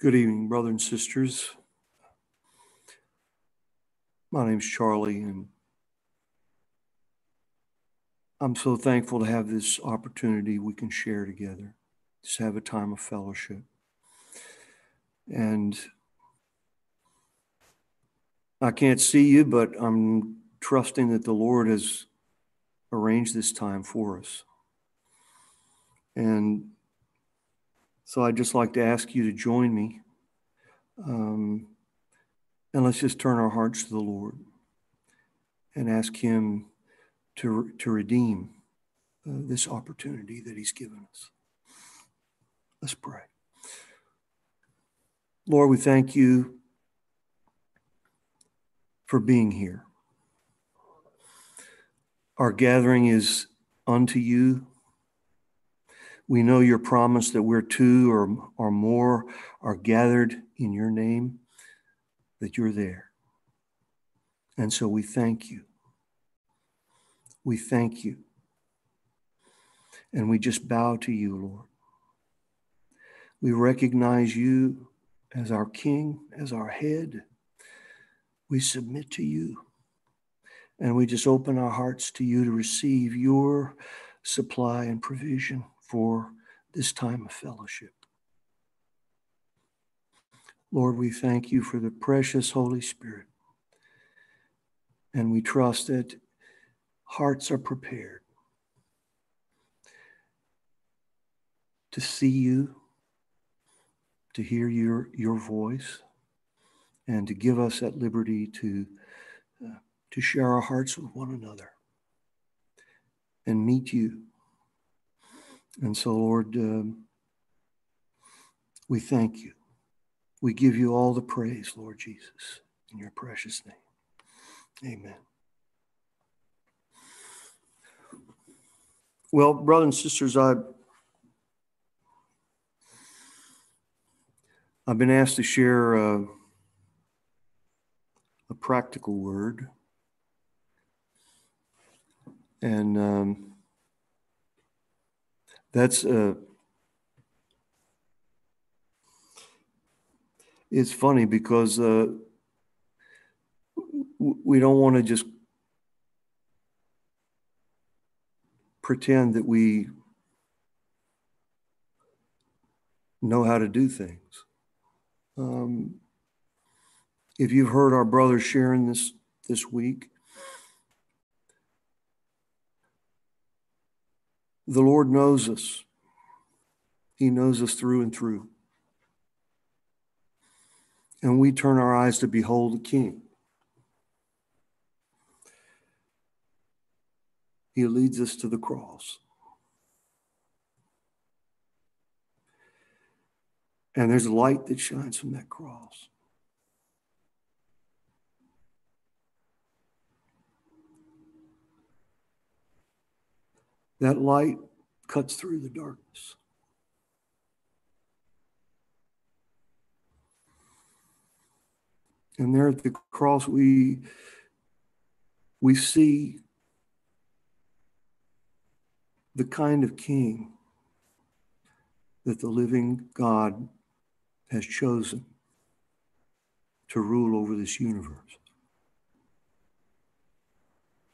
Good evening, brothers and sisters. My name's Charlie, and I'm so thankful to have this opportunity we can share together, just have a time of fellowship. And I can't see you, but I'm trusting that the Lord has arranged this time for us. And so I'd just like to ask you to join me. Um, and let's just turn our hearts to the Lord and ask Him to, to redeem uh, this opportunity that He's given us. Let's pray. Lord, we thank you for being here. Our gathering is unto you we know your promise that where two or, or more are gathered in your name, that you're there. And so we thank you. We thank you. And we just bow to you, Lord. We recognize you as our King, as our head. We submit to you. And we just open our hearts to you to receive your supply and provision for this time of fellowship. Lord, we thank you for the precious Holy Spirit. And we trust that hearts are prepared to see you, to hear your, your voice, and to give us that liberty to, uh, to share our hearts with one another and meet you and so, Lord, um, we thank you. We give you all the praise, Lord Jesus, in your precious name. Amen. Well, brothers and sisters, I, I've been asked to share a, a practical word. And um, that's uh, it's funny because uh, we don't want to just pretend that we know how to do things. Um, if you've heard our brothers sharing this this week, The Lord knows us. He knows us through and through. And we turn our eyes to behold the King. He leads us to the cross. And there's light that shines from that cross. That light cuts through the darkness. And there at the cross, we, we see the kind of king that the living God has chosen to rule over this universe.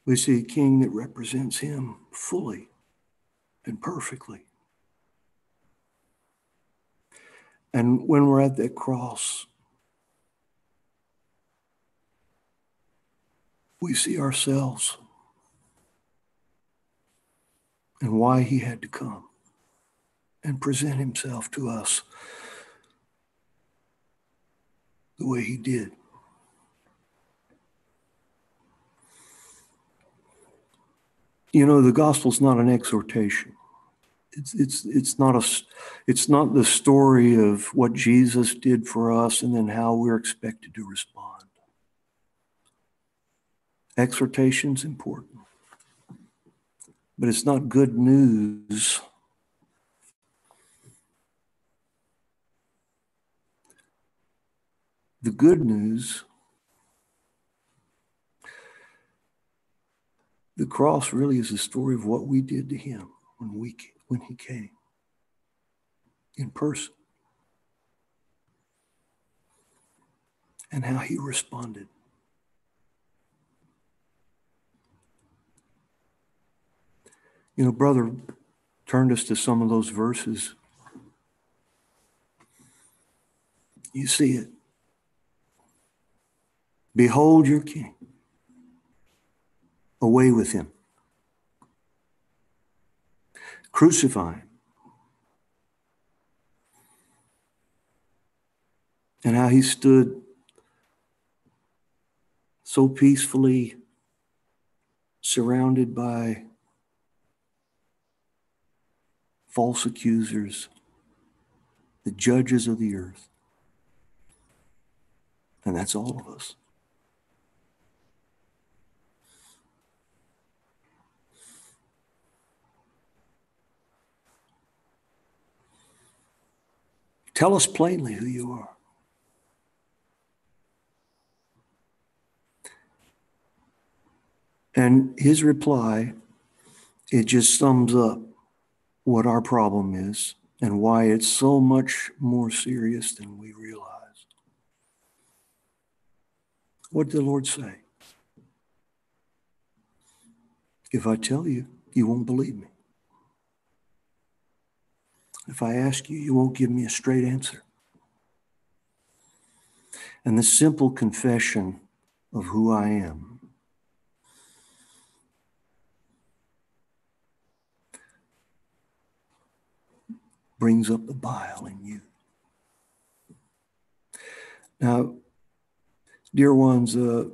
We see a king that represents him fully and perfectly. And when we're at that cross, we see ourselves and why he had to come and present himself to us the way he did. You know, the gospel's not an exhortation. It's, it's, it's, not a, it's not the story of what Jesus did for us and then how we're expected to respond. Exhortation's important, but it's not good news. The good news The cross really is a story of what we did to him when we when he came in person. and how he responded. You know, brother turned us to some of those verses. You see it. Behold your king. Away with him. Crucify him. And how he stood so peacefully surrounded by false accusers, the judges of the earth. And that's all of us. Tell us plainly who you are. And his reply, it just sums up what our problem is and why it's so much more serious than we realize. What did the Lord say? If I tell you, you won't believe me. If I ask you, you won't give me a straight answer. And the simple confession of who I am brings up the bile in you. Now, dear ones, uh,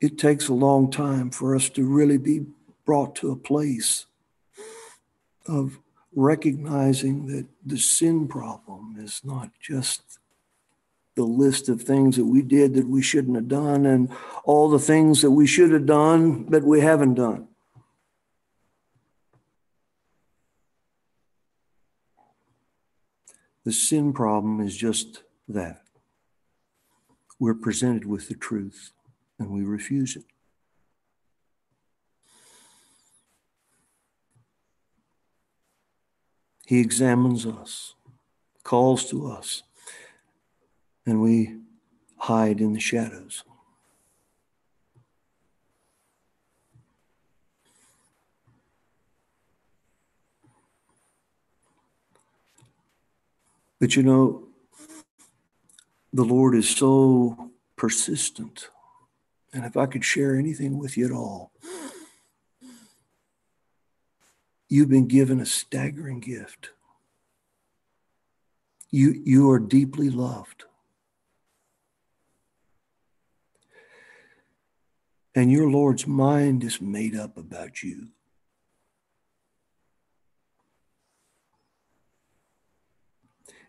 it takes a long time for us to really be brought to a place of recognizing that the sin problem is not just the list of things that we did that we shouldn't have done and all the things that we should have done but we haven't done. The sin problem is just that. We're presented with the truth and we refuse it. He examines us, calls to us, and we hide in the shadows. But you know, the Lord is so persistent. And if I could share anything with you at all, you've been given a staggering gift. You, you are deeply loved. And your Lord's mind is made up about you.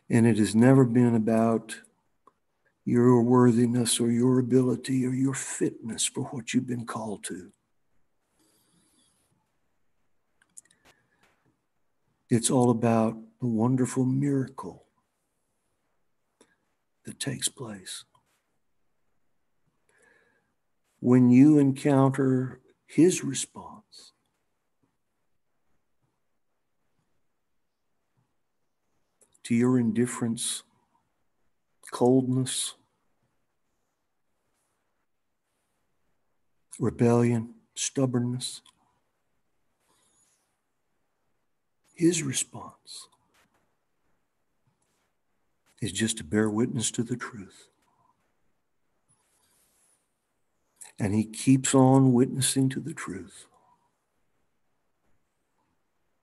And it has never been about your worthiness or your ability or your fitness for what you've been called to. It's all about the wonderful miracle that takes place. When you encounter his response, to your indifference, coldness, rebellion, stubbornness. His response is just to bear witness to the truth. And he keeps on witnessing to the truth,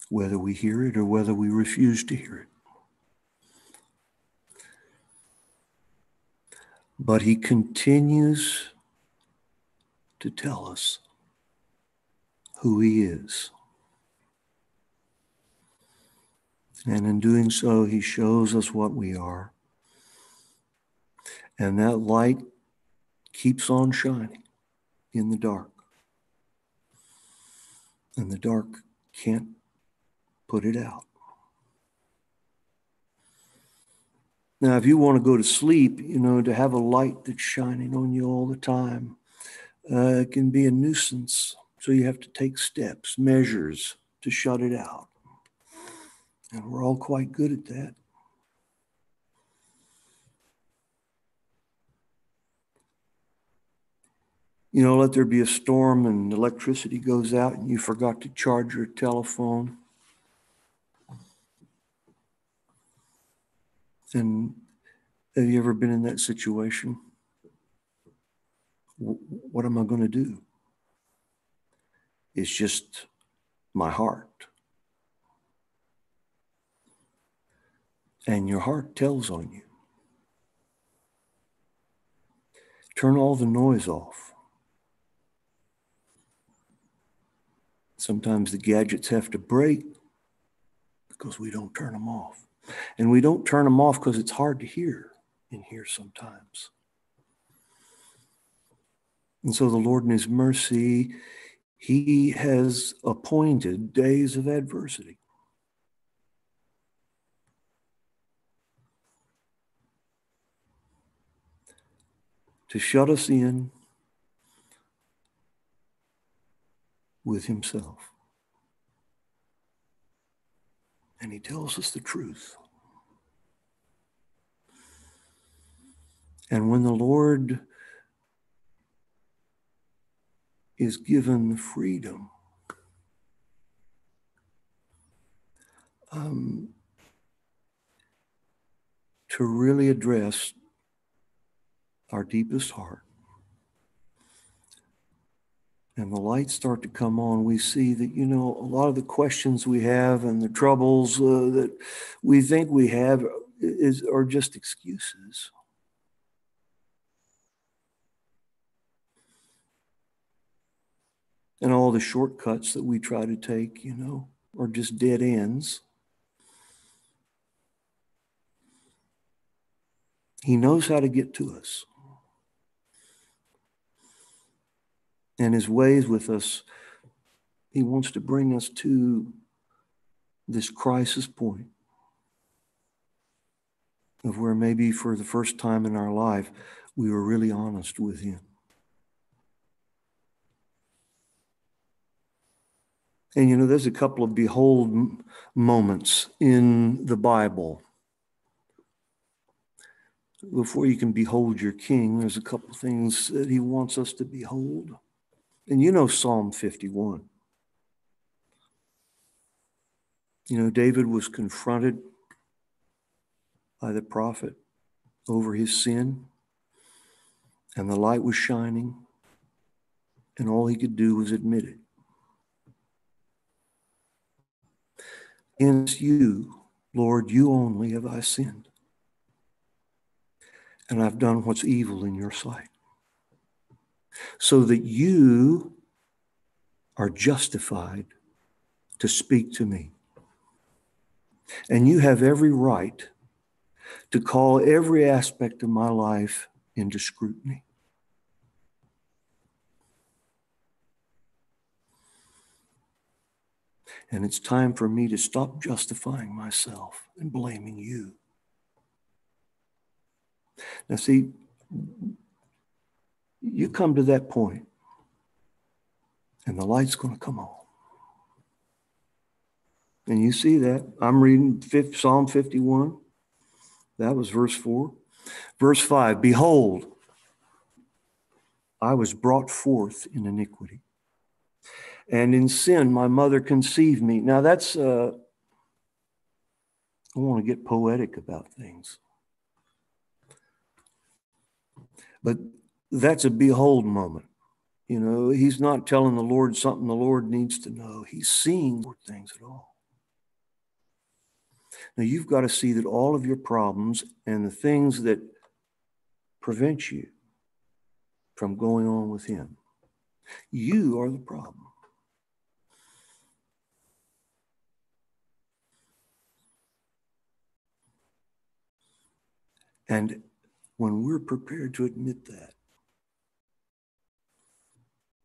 whether we hear it or whether we refuse to hear it. But he continues to tell us who he is. And in doing so, he shows us what we are. And that light keeps on shining in the dark. And the dark can't put it out. Now, if you want to go to sleep, you know, to have a light that's shining on you all the time uh, can be a nuisance. So you have to take steps, measures to shut it out. And we're all quite good at that. You know, let there be a storm and electricity goes out and you forgot to charge your telephone. And have you ever been in that situation? What am I going to do? It's just my heart. And your heart tells on you. Turn all the noise off. Sometimes the gadgets have to break because we don't turn them off. And we don't turn them off because it's hard to hear in here sometimes. And so the Lord, in His mercy, He has appointed days of adversity. To shut us in with Himself. And He tells us the truth. And when the Lord is given freedom, um, to really address our deepest heart. And the lights start to come on, we see that, you know, a lot of the questions we have and the troubles uh, that we think we have is, are just excuses. and all the shortcuts that we try to take, you know, are just dead ends. He knows how to get to us. And his ways with us, he wants to bring us to this crisis point of where maybe for the first time in our life, we were really honest with him. And you know, there's a couple of behold moments in the Bible. Before you can behold your king, there's a couple of things that he wants us to behold. And you know Psalm 51. You know, David was confronted by the prophet over his sin, and the light was shining, and all he could do was admit it. Against you, Lord, you only have I sinned. And I've done what's evil in your sight. So that you are justified to speak to me. And you have every right to call every aspect of my life into scrutiny. And it's time for me to stop justifying myself and blaming you. Now, see, you come to that point, and the light's going to come on. And you see that. I'm reading Psalm 51. That was verse 4. Verse 5 Behold, I was brought forth in iniquity and in sin my mother conceived me. Now that's, uh, I want to get poetic about things. But that's a behold moment. You know, he's not telling the Lord something the Lord needs to know. He's seeing things at all. Now you've got to see that all of your problems and the things that prevent you from going on with him, you are the problem. And when we're prepared to admit that,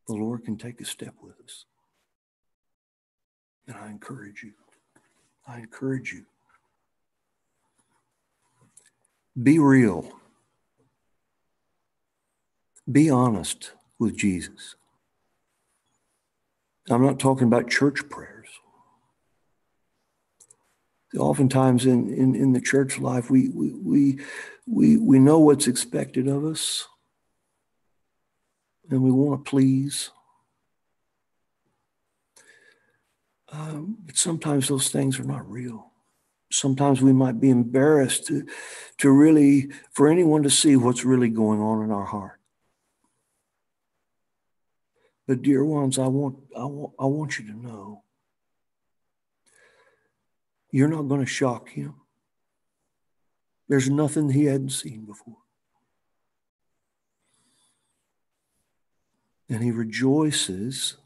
the Lord can take a step with us. And I encourage you. I encourage you. Be real. Be honest with Jesus. I'm not talking about church prayers oftentimes in, in, in the church life, we, we, we, we, we know what's expected of us. And we want to please. Um, but sometimes those things are not real. Sometimes we might be embarrassed to, to really, for anyone to see what's really going on in our heart. But dear ones, I want, I want, I want you to know you're not going to shock him. There's nothing he hadn't seen before. And he rejoices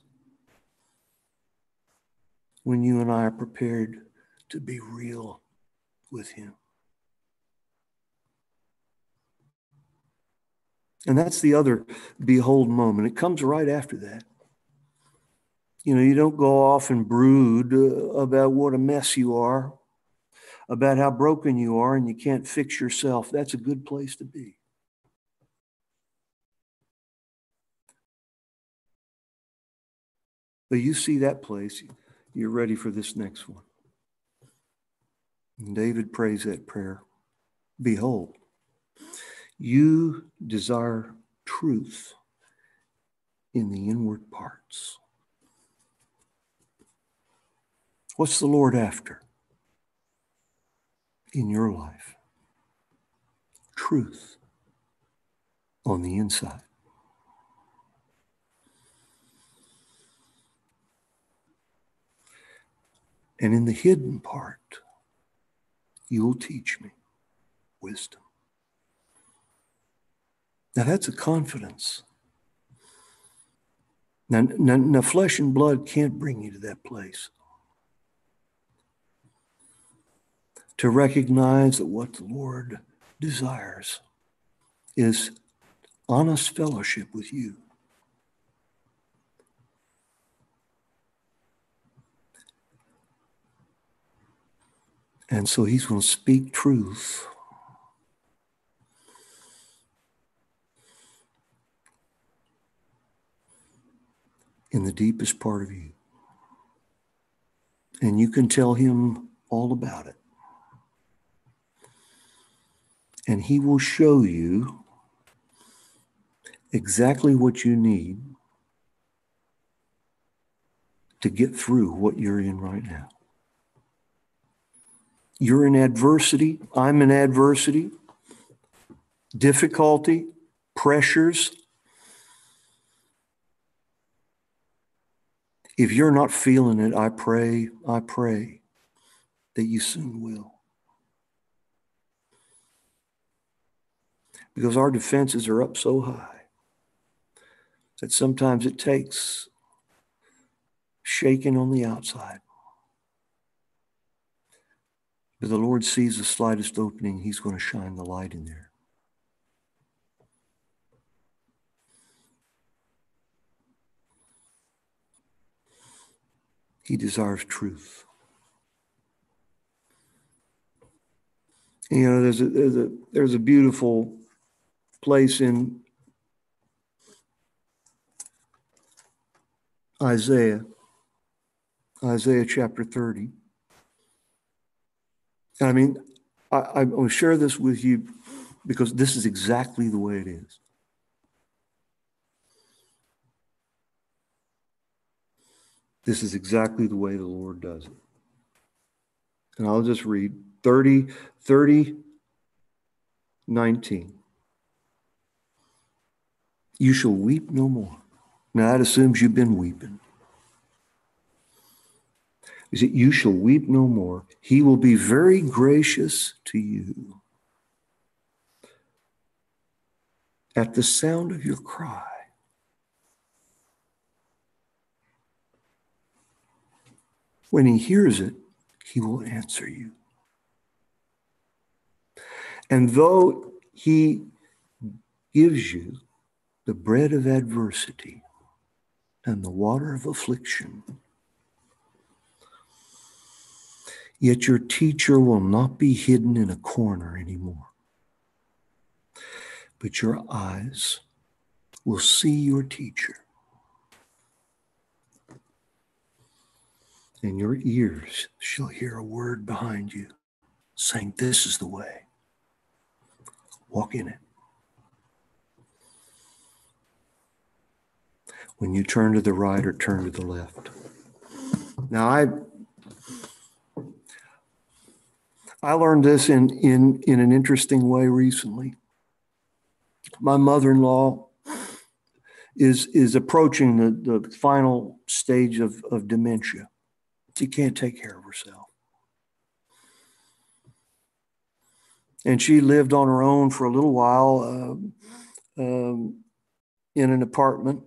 when you and I are prepared to be real with him. And that's the other behold moment. It comes right after that. You know, you don't go off and brood uh, about what a mess you are, about how broken you are, and you can't fix yourself. That's a good place to be. But you see that place, you're ready for this next one. And David prays that prayer Behold, you desire truth in the inward parts. What's the Lord after in your life? Truth on the inside. And in the hidden part, you will teach me wisdom. Now that's a confidence. Now, now, now, flesh and blood can't bring you to that place. To recognize that what the Lord desires is honest fellowship with you. And so he's going to speak truth in the deepest part of you. And you can tell him all about it. And he will show you exactly what you need to get through what you're in right now. You're in adversity. I'm in adversity, difficulty, pressures, If you're not feeling it, I pray, I pray that you soon will. Because our defenses are up so high that sometimes it takes shaking on the outside. But the Lord sees the slightest opening, He's going to shine the light in there. He desires truth. You know, there's a, there's a, there's a beautiful place in Isaiah, Isaiah chapter 30. I mean, I, I will share this with you because this is exactly the way it is. This is exactly the way the Lord does it. And I'll just read 30, 30, 19. You shall weep no more. Now that assumes you've been weeping. Is that you shall weep no more? He will be very gracious to you. At the sound of your cry, When he hears it, he will answer you. And though he gives you the bread of adversity and the water of affliction, yet your teacher will not be hidden in a corner anymore, but your eyes will see your teacher and your ears shall hear a word behind you saying, This is the way. Walk in it. when you turn to the right or turn to the left. Now, I I learned this in, in, in an interesting way recently. My mother in law is, is approaching the, the final stage of, of dementia. She can't take care of herself. And she lived on her own for a little while uh, um, in an apartment.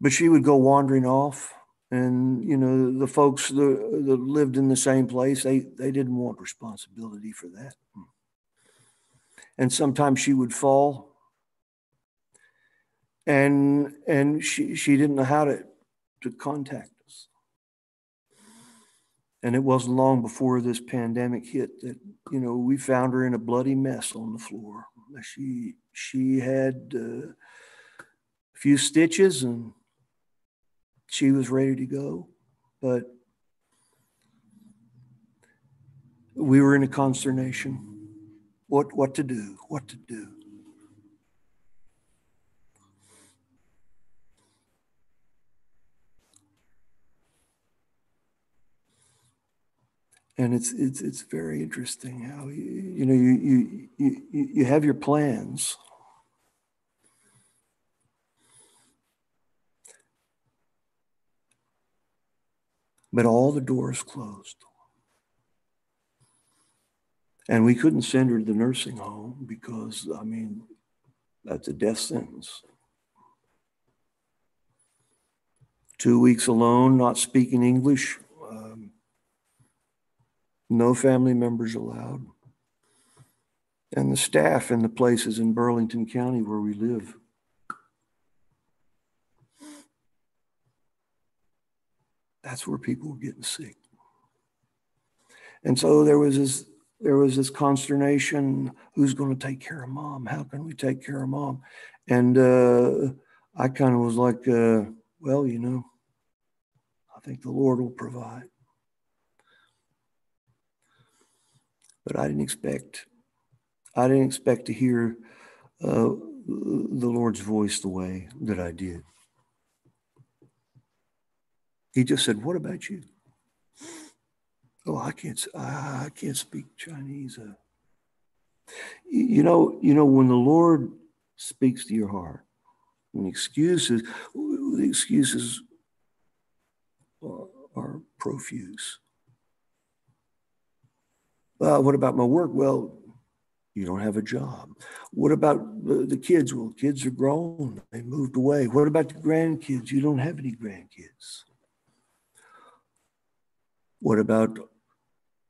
But she would go wandering off and you know the folks that, that lived in the same place they they didn't want responsibility for that. And sometimes she would fall. And and she she didn't know how to to contact us. And it wasn't long before this pandemic hit that you know we found her in a bloody mess on the floor. She she had uh, a few stitches and she was ready to go, but we were in a consternation. What, what to do? What to do? and it's it's it's very interesting how you you know you you you you have your plans but all the doors closed. And we couldn't send her to the nursing home because, I mean, that's a death sentence. Two weeks alone, not speaking English, um, no family members allowed. And the staff in the places in Burlington County where we live that's where people were getting sick. And so there was this there was this consternation who's going to take care of mom? How can we take care of mom? And uh, i kind of was like uh, well you know i think the lord will provide. But i didn't expect i didn't expect to hear uh, the lord's voice the way that i did he just said, What about you? Oh, I can't, I can't speak Chinese. Uh, you know, you know, when the Lord speaks to your heart, and excuses, the excuses are, are profuse. Well, what about my work? Well, you don't have a job. What about the, the kids? Well, kids are grown. They moved away. What about the grandkids? You don't have any grandkids. What about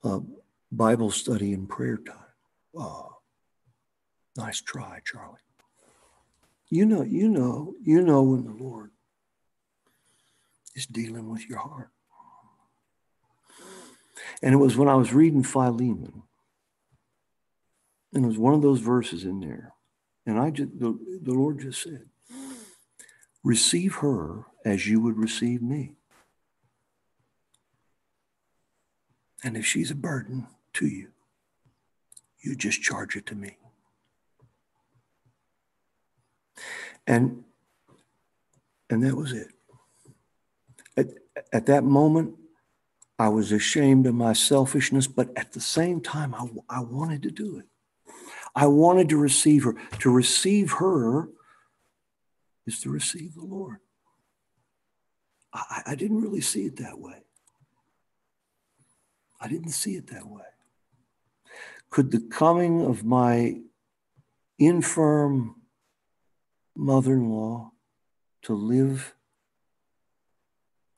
uh, Bible study and prayer time? Oh, nice try, Charlie. You know, you know, you know when the Lord is dealing with your heart. And it was when I was reading Philemon, and it was one of those verses in there, and I just the, the Lord just said, "Receive her as you would receive me." And if she's a burden to you, you just charge it to me. And and that was it. At, at that moment, I was ashamed of my selfishness, but at the same time, I, I wanted to do it. I wanted to receive her. To receive her is to receive the Lord. I, I didn't really see it that way. I didn't see it that way. Could the coming of my infirm mother in law to live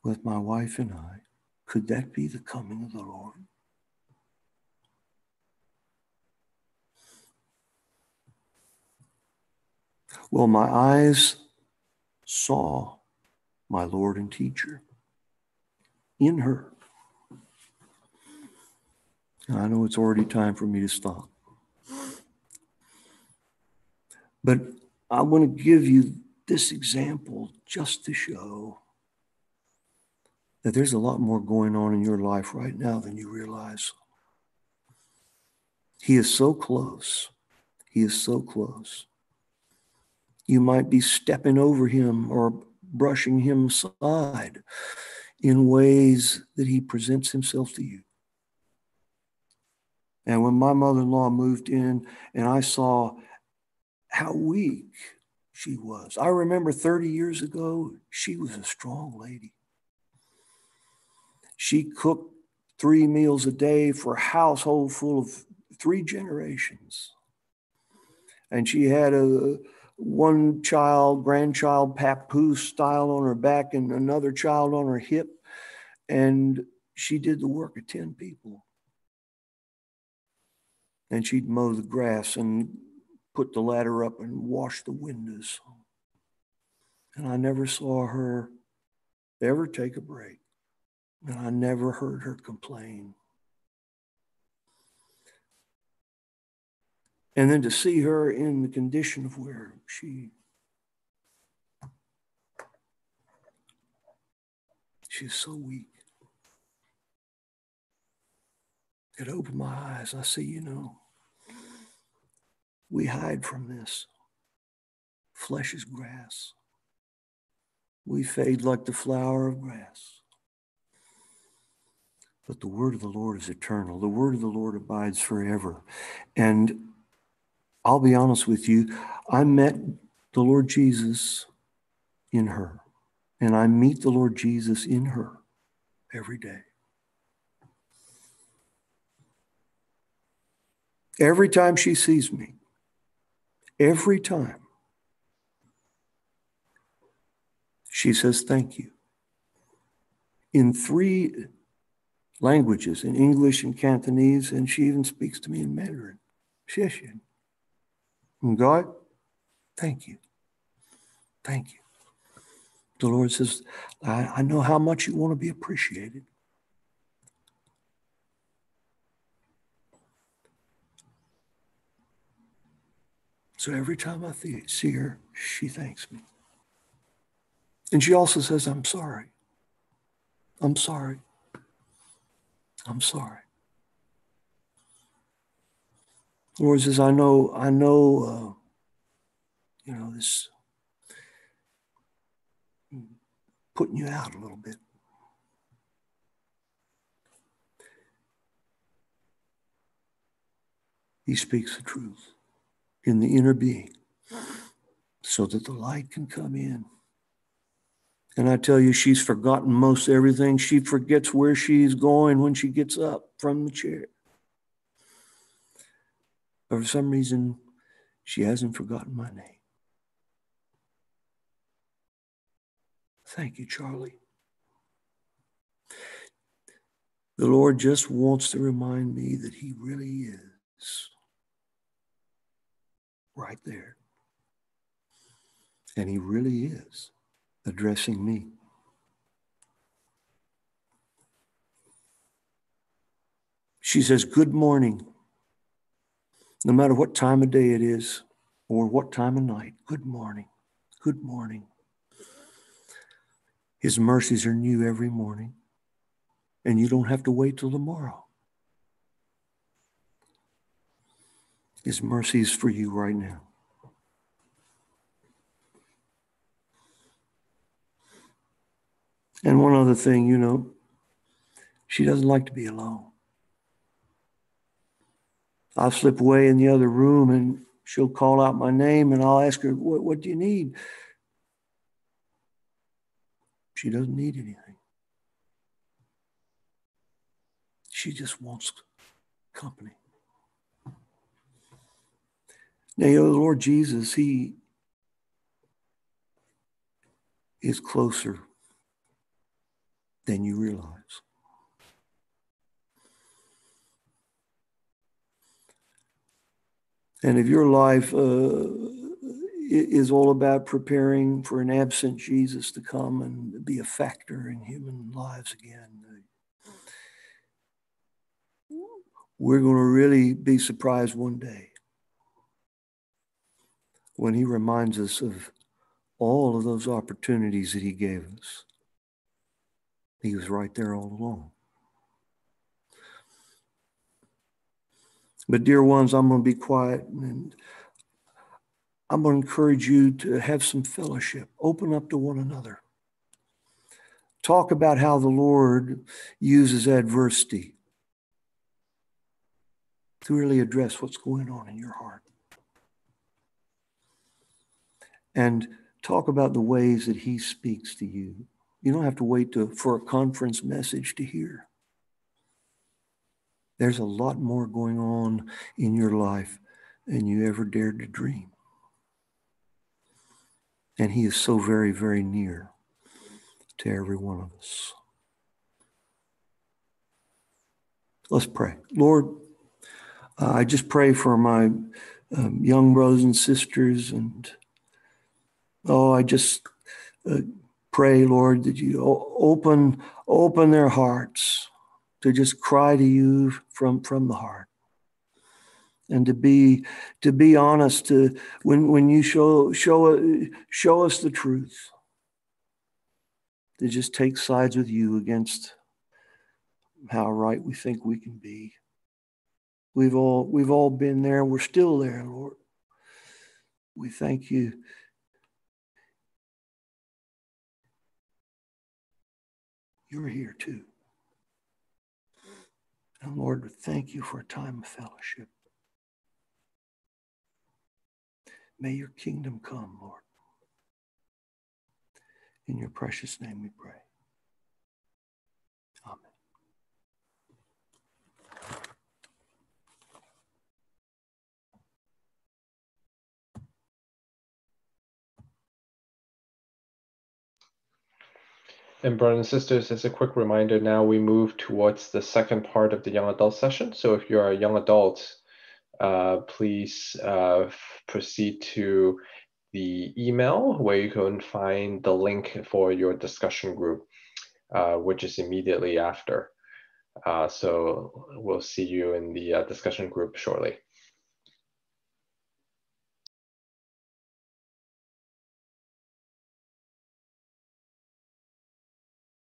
with my wife and I, could that be the coming of the Lord? Well, my eyes saw my Lord and teacher in her. I know it's already time for me to stop. But I want to give you this example just to show that there's a lot more going on in your life right now than you realize. He is so close. He is so close. You might be stepping over him or brushing him aside in ways that he presents himself to you. And when my mother in law moved in and I saw how weak she was, I remember 30 years ago, she was a strong lady. She cooked three meals a day for a household full of three generations. And she had a one child, grandchild papoose style on her back and another child on her hip. And she did the work of 10 people. And she'd mow the grass and put the ladder up and wash the windows. And I never saw her ever take a break. And I never heard her complain. And then to see her in the condition of where she she's so weak. It opened my eyes. I see, you know, we hide from this. Flesh is grass. We fade like the flower of grass. But the word of the Lord is eternal. The word of the Lord abides forever. And I'll be honest with you, I met the Lord Jesus in her, and I meet the Lord Jesus in her every day. Every time she sees me, every time, she says, Thank you. In three languages, in English and Cantonese, and she even speaks to me in Mandarin. Xie God, thank you. Thank you. The Lord says, I, I know how much you want to be appreciated. So every time I see her, she thanks me. And she also says, I'm sorry. I'm sorry. I'm sorry. Lord says, I know, I know, uh, you know, this putting you out a little bit. He speaks the truth in the inner being so that the light can come in. And I tell you, she's forgotten most everything. She forgets where she's going when she gets up from the chair. But for some reason, she hasn't forgotten my name. Thank you, Charlie. The Lord just wants to remind me that He really is right there. And He really is addressing me. She says, Good morning no matter what time of day it is or what time of night. Good morning. Good morning. His mercies are new every morning, and you don't have to wait till tomorrow. His mercy is for you right now. And one other thing, you know, she doesn't like to be alone. I'll slip away in the other room and she'll call out my name and I'll ask her, What, what do you need? She doesn't need anything. She just wants company. Now, you know, the Lord Jesus, He is closer than you realize. And if your life uh, is all about preparing for an absent Jesus to come and be a factor in human lives again, we're going to really be surprised one day when he reminds us of all of those opportunities that he gave us. He was right there all along. But, dear ones, I'm going to be quiet and I'm going to encourage you to have some fellowship, open up to one another. Talk about how the Lord uses adversity to really address what's going on in your heart. And talk about the ways that He speaks to you. You don't have to wait to, for a conference message to hear. There's a lot more going on in your life than you ever dared to dream. And He is so very, very near to every one of us. Let's pray. Lord, uh, I just pray for my um, young brothers and sisters, and oh, I just uh, pray, Lord, that you open open their hearts to just cry to you from from the heart. And to be to be honest to when when you show show show us the truth to just take sides with you against how right we think we can be. We've all we've all been there. We're still there lord. We thank you you're here too and lord thank you for a time of fellowship May your kingdom come, Lord. In your precious name we pray. And brothers and sisters, as a quick reminder, now we move towards the second part of the young adult session. So if you're a young adult, uh, please uh, proceed to the email where you can find the link for your discussion group, uh, which is immediately after. Uh, so we'll see you in the uh, discussion group shortly.